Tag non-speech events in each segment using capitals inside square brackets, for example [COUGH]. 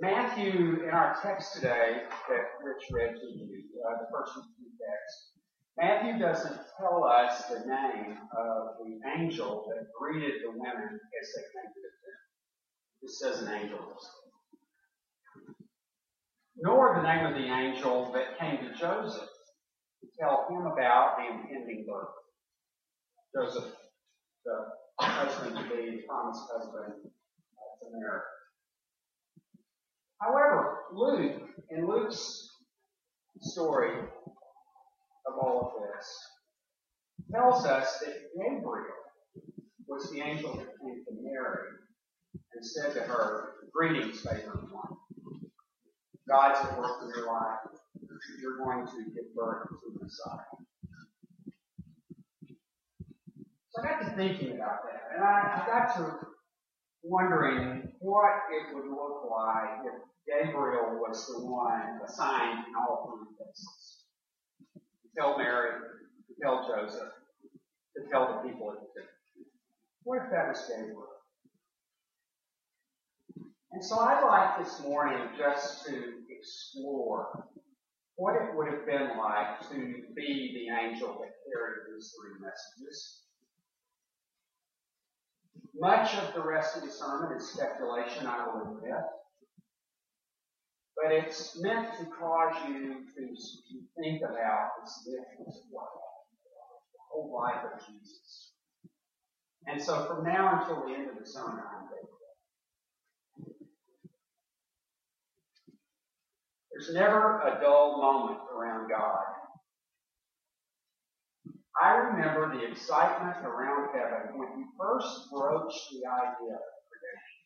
Matthew, in our text today that Rich read to you, uh, the first two texts, Matthew doesn't tell us the name of the angel that greeted the women as they came to the tomb. It says an angel. Nor the name of the angel that came to Joseph to tell him about the impending birth. Joseph, the husband to be, promised husband to Mary. However, Luke, in Luke's story of all of this, tells us that Gabriel was the angel that came to Mary and said to her, Greetings, favored one. God's at work in your life. You're going to give birth to the Messiah. So I got to thinking about that, and I, I got to wondering what it would look like if Gabriel was the one assigned in all three cases. To tell Mary, to tell Joseph, to tell the people at the tomb. What if that was Gabriel? And so I'd like this morning just to explore what it would have been like to be the angel that carried these three messages. Much of the rest of the sermon is speculation, I will admit. But it's meant to cause you to, to think about the significance of life, the whole life of Jesus. And so from now until the end of the sermon, I'm faithful. There's never a dull moment around God. I remember the excitement around heaven when he first broached the idea of creation.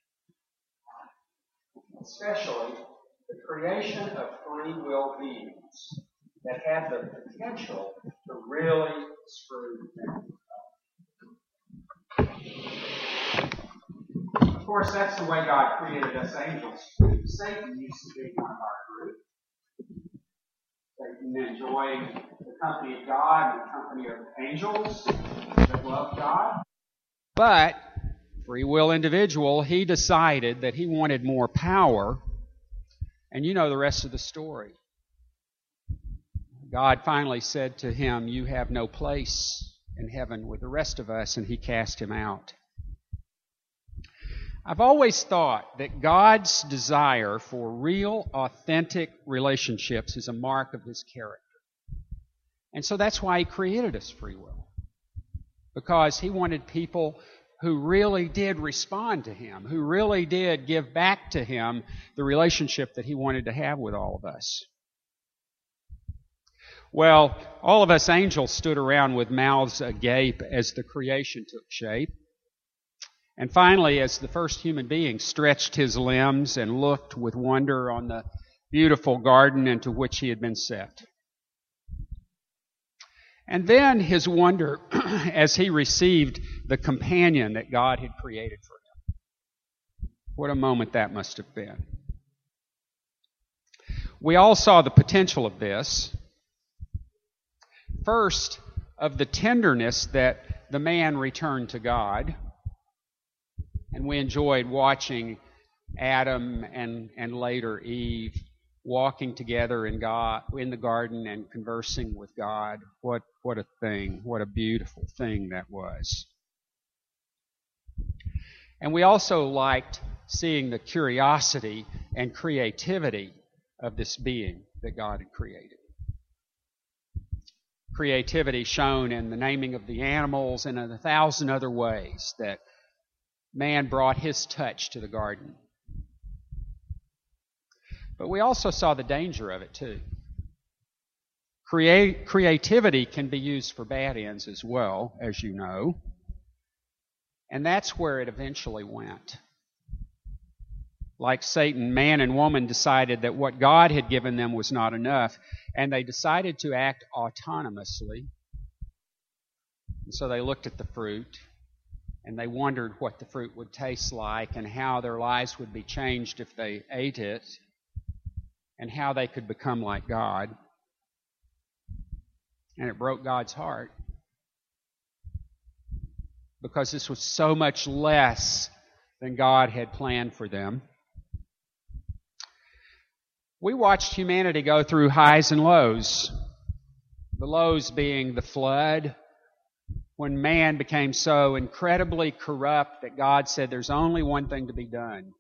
Especially the creation of free will beings that had the potential to really screw things up. Of course, that's the way God created us angels. Satan used to be one of our group. Satan enjoyed company of God and the company of angels that love God. But, free will individual, he decided that he wanted more power and you know the rest of the story. God finally said to him, You have no place in heaven with the rest of us, and he cast him out. I've always thought that God's desire for real, authentic relationships is a mark of his character. And so that's why he created us free will. Because he wanted people who really did respond to him, who really did give back to him the relationship that he wanted to have with all of us. Well, all of us angels stood around with mouths agape as the creation took shape. And finally, as the first human being stretched his limbs and looked with wonder on the beautiful garden into which he had been set. And then his wonder [CLEARS THROAT] as he received the companion that God had created for him. What a moment that must have been. We all saw the potential of this. First, of the tenderness that the man returned to God. And we enjoyed watching Adam and, and later Eve walking together in God in the garden and conversing with God. What what a thing, what a beautiful thing that was. And we also liked seeing the curiosity and creativity of this being that God had created. Creativity shown in the naming of the animals and in a thousand other ways that man brought his touch to the garden. But we also saw the danger of it too. Creativity can be used for bad ends as well, as you know. And that's where it eventually went. Like Satan, man and woman decided that what God had given them was not enough, and they decided to act autonomously. And so they looked at the fruit, and they wondered what the fruit would taste like and how their lives would be changed if they ate it and how they could become like God. And it broke God's heart because this was so much less than God had planned for them. We watched humanity go through highs and lows. The lows being the flood, when man became so incredibly corrupt that God said there's only one thing to be done.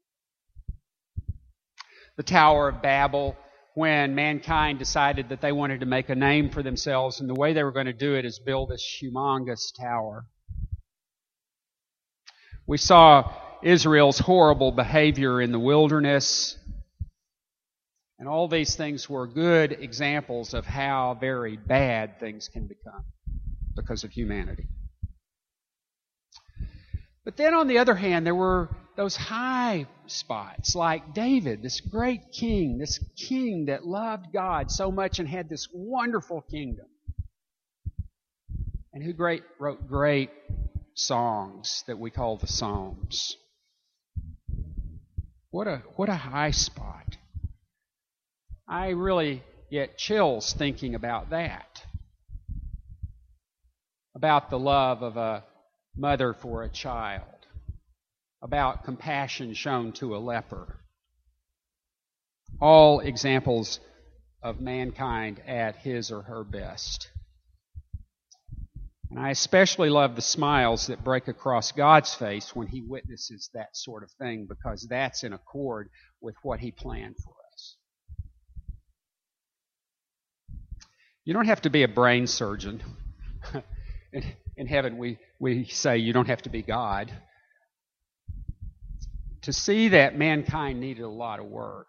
The Tower of Babel, when mankind decided that they wanted to make a name for themselves, and the way they were going to do it is build this humongous tower. We saw Israel's horrible behavior in the wilderness. And all these things were good examples of how very bad things can become because of humanity. But then on the other hand, there were those high spots like David, this great king, this king that loved God so much and had this wonderful kingdom. And who great wrote great songs that we call the Psalms. What a what a high spot. I really get chills thinking about that. About the love of a mother for a child. About compassion shown to a leper. All examples of mankind at his or her best. And I especially love the smiles that break across God's face when He witnesses that sort of thing because that's in accord with what He planned for us. You don't have to be a brain surgeon. [LAUGHS] in, heaven, we, we say you don't have to be God. To see that mankind needed a lot of work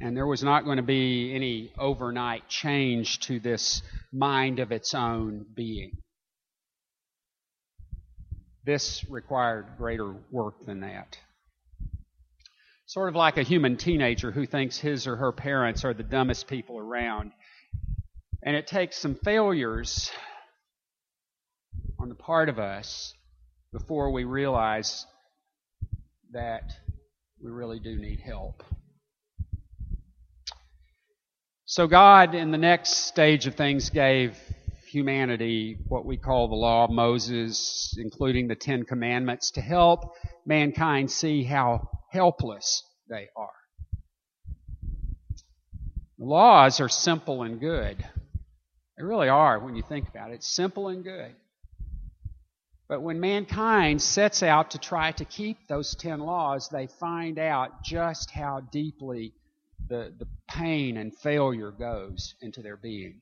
and there was not going to be any overnight change to this mind of its own being. This required greater work than that. Sort of like a human teenager who thinks his or her parents are the dumbest people around. And it takes some failures on the part of us before we realize that we really do need help. So God, in the next stage of things, gave humanity what we call the law of Moses, including the Ten Commandments, to help mankind see how helpless they are. The laws are simple and good. They really are when you think about it. It's simple and good. But when mankind sets out to try to keep those ten laws, they find out just how deeply the, the pain and failure goes into their being.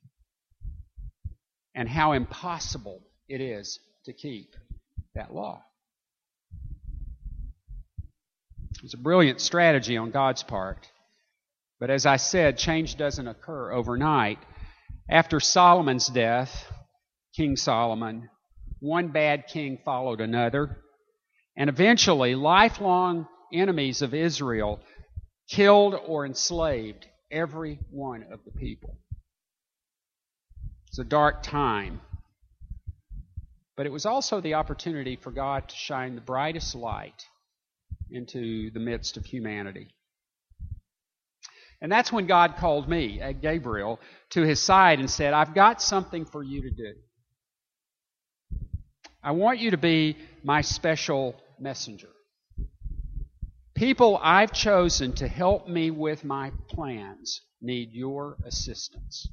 And how impossible it is to keep that law. It's a brilliant strategy on God's part. But as I said, change doesn't occur overnight. After Solomon's death, King Solomon, one bad king followed another. And eventually, lifelong enemies of Israel killed or enslaved every one of the people. It's a dark time. But it was also the opportunity for God to shine the brightest light into the midst of humanity. And that's when God called me, uh, Gabriel, to his side and said, I've got something for you to do. I want you to be my special messenger. People I've chosen to help me with my plans need your assistance.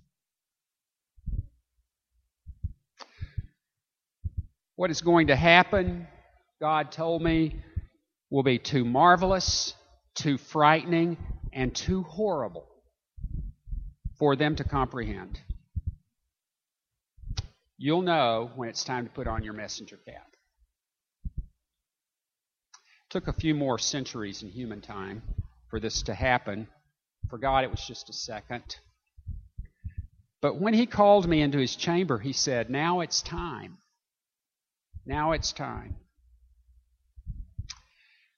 What is going to happen, God told me, will be too marvelous, too frightening, and too horrible for them to comprehend. You'll know when it's time to put on your messenger cap took a few more centuries in human time for this to happen. For God, it was just a second. But when he called me into his chamber, he said, Now it's time. Now it's time.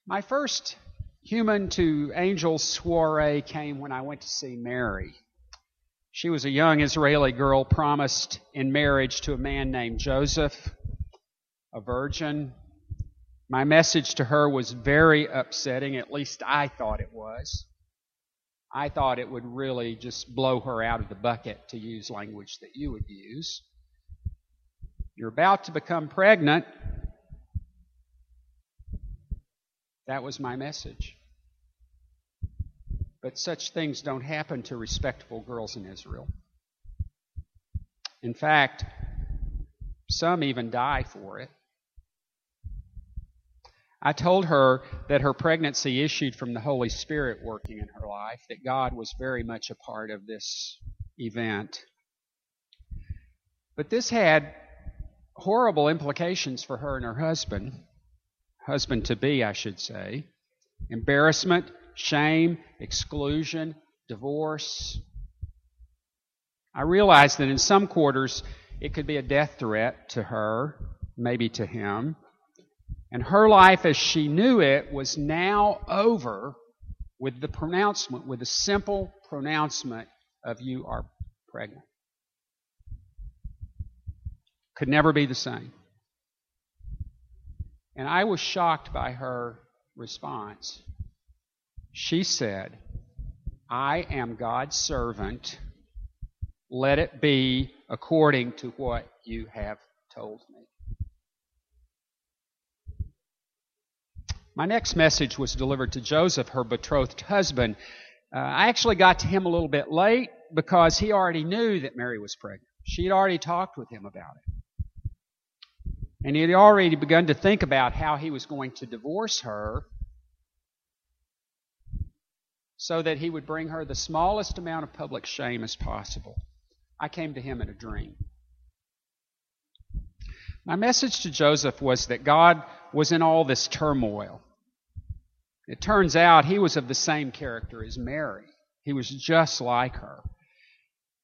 My first human to angel soiree came when I went to see Mary. She was a young Israeli girl promised in marriage to a man named Joseph, a virgin, my message to her was very upsetting, at least I thought it was. I thought it would really just blow her out of the bucket, to use language that you would use. You're about to become pregnant. That was my message. But such things don't happen to respectable girls in Israel. In fact, some even die for it. I told her that her pregnancy issued from the Holy Spirit working in her life, that God was very much a part of this event. But this had horrible implications for her and her husband, husband to be, I should say. Embarrassment, shame, exclusion, divorce. I realized that in some quarters it could be a death threat to her, maybe to him. And her life as she knew it was now over with the pronouncement, with the simple pronouncement of you are pregnant. Could never be the same. And I was shocked by her response. She said, I am God's servant. Let it be according to what you have told me. My next message was delivered to Joseph, her betrothed husband. Uh, I actually got to him a little bit late because he already knew that Mary was pregnant. She had already talked with him about it. And he had already begun to think about how he was going to divorce her so that he would bring her the smallest amount of public shame as possible. I came to him in a dream. My message to Joseph was that God was in all this turmoil. It turns out he was of the same character as Mary. He was just like her.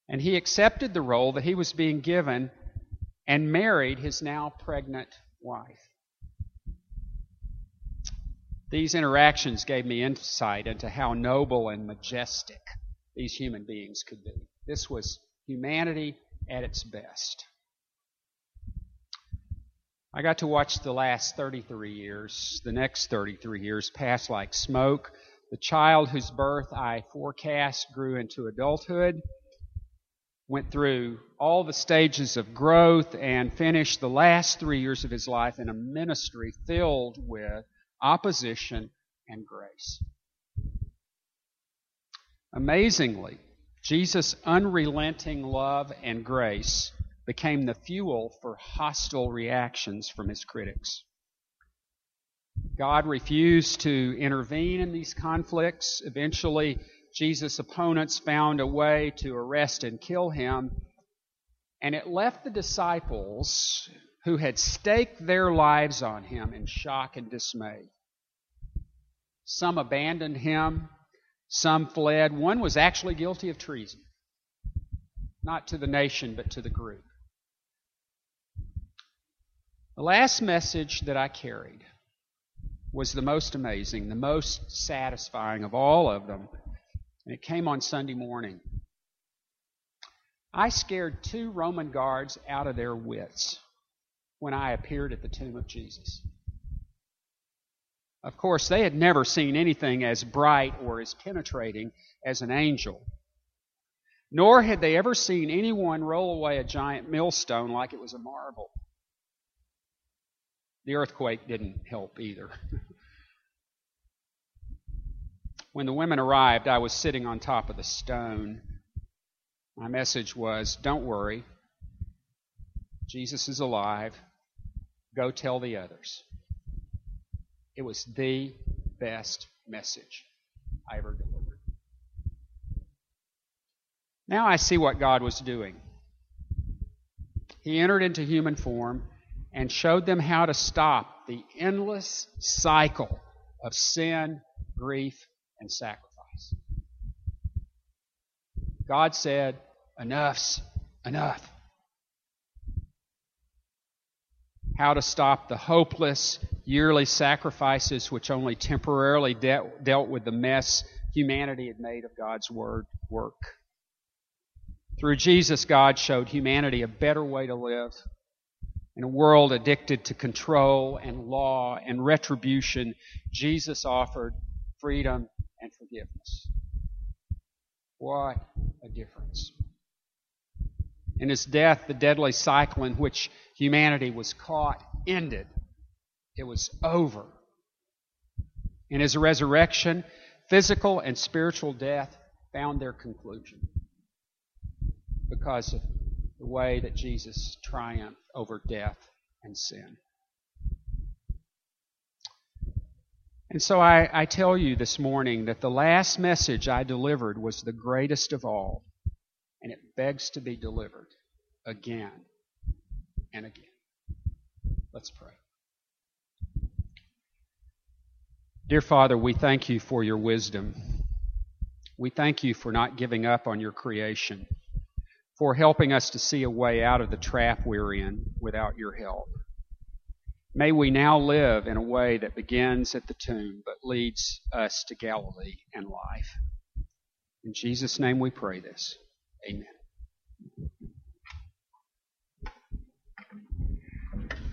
And he accepted the role that he was being given and married his now pregnant wife. These interactions gave me insight into how noble and majestic these human beings could be. This was humanity at its best. I got to watch the last 33 years, the next 33 years pass like smoke. The child whose birth I forecast grew into adulthood, went through all the stages of growth, and finished the last three years of his life in a ministry filled with opposition and grace. Amazingly, Jesus' unrelenting love and grace became the fuel for hostile reactions from his critics. God refused to intervene in these conflicts. Eventually, Jesus' opponents found a way to arrest and kill him, and it left the disciples who had staked their lives on him in shock and dismay. Some abandoned him, some fled. One was actually guilty of treason, not to the nation, but to the group. The last message that I carried was the most amazing, the most satisfying of all of them, and it came on Sunday morning. I scared two Roman guards out of their wits when I appeared at the tomb of Jesus. Of course, they had never seen anything as bright or as penetrating as an angel. Nor had they ever seen anyone roll away a giant millstone like it was a marble. The earthquake didn't help either. [LAUGHS] when the women arrived, I was sitting on top of the stone. My message was Don't worry. Jesus is alive. Go tell the others. It was the best message I ever delivered. Now I see what God was doing. He entered into human form and showed them how to stop the endless cycle of sin, grief, and sacrifice. God said, Enough's enough. How to stop the hopeless yearly sacrifices which only temporarily de- dealt with the mess humanity had made of God's word work. Through Jesus, God showed humanity a better way to live in a world addicted to control and law and retribution, Jesus offered freedom forgiveness. What a difference. In his death, the deadly cycle in which humanity was caught ended. It was over. In his resurrection, physical and spiritual death found their conclusion because of the way that Jesus triumphed over death and sin. And so I, I, tell you this morning that the last message I delivered was the greatest of all, and it begs to be delivered again and again. Let's pray. Dear Father, we thank you for your wisdom. We thank you for not giving up on your creation, for helping us to see a way out of the trap we're in without your help. May we now live in a way that begins at the tomb but leads us to Galilee and life. In Jesus' name we pray this. Amen.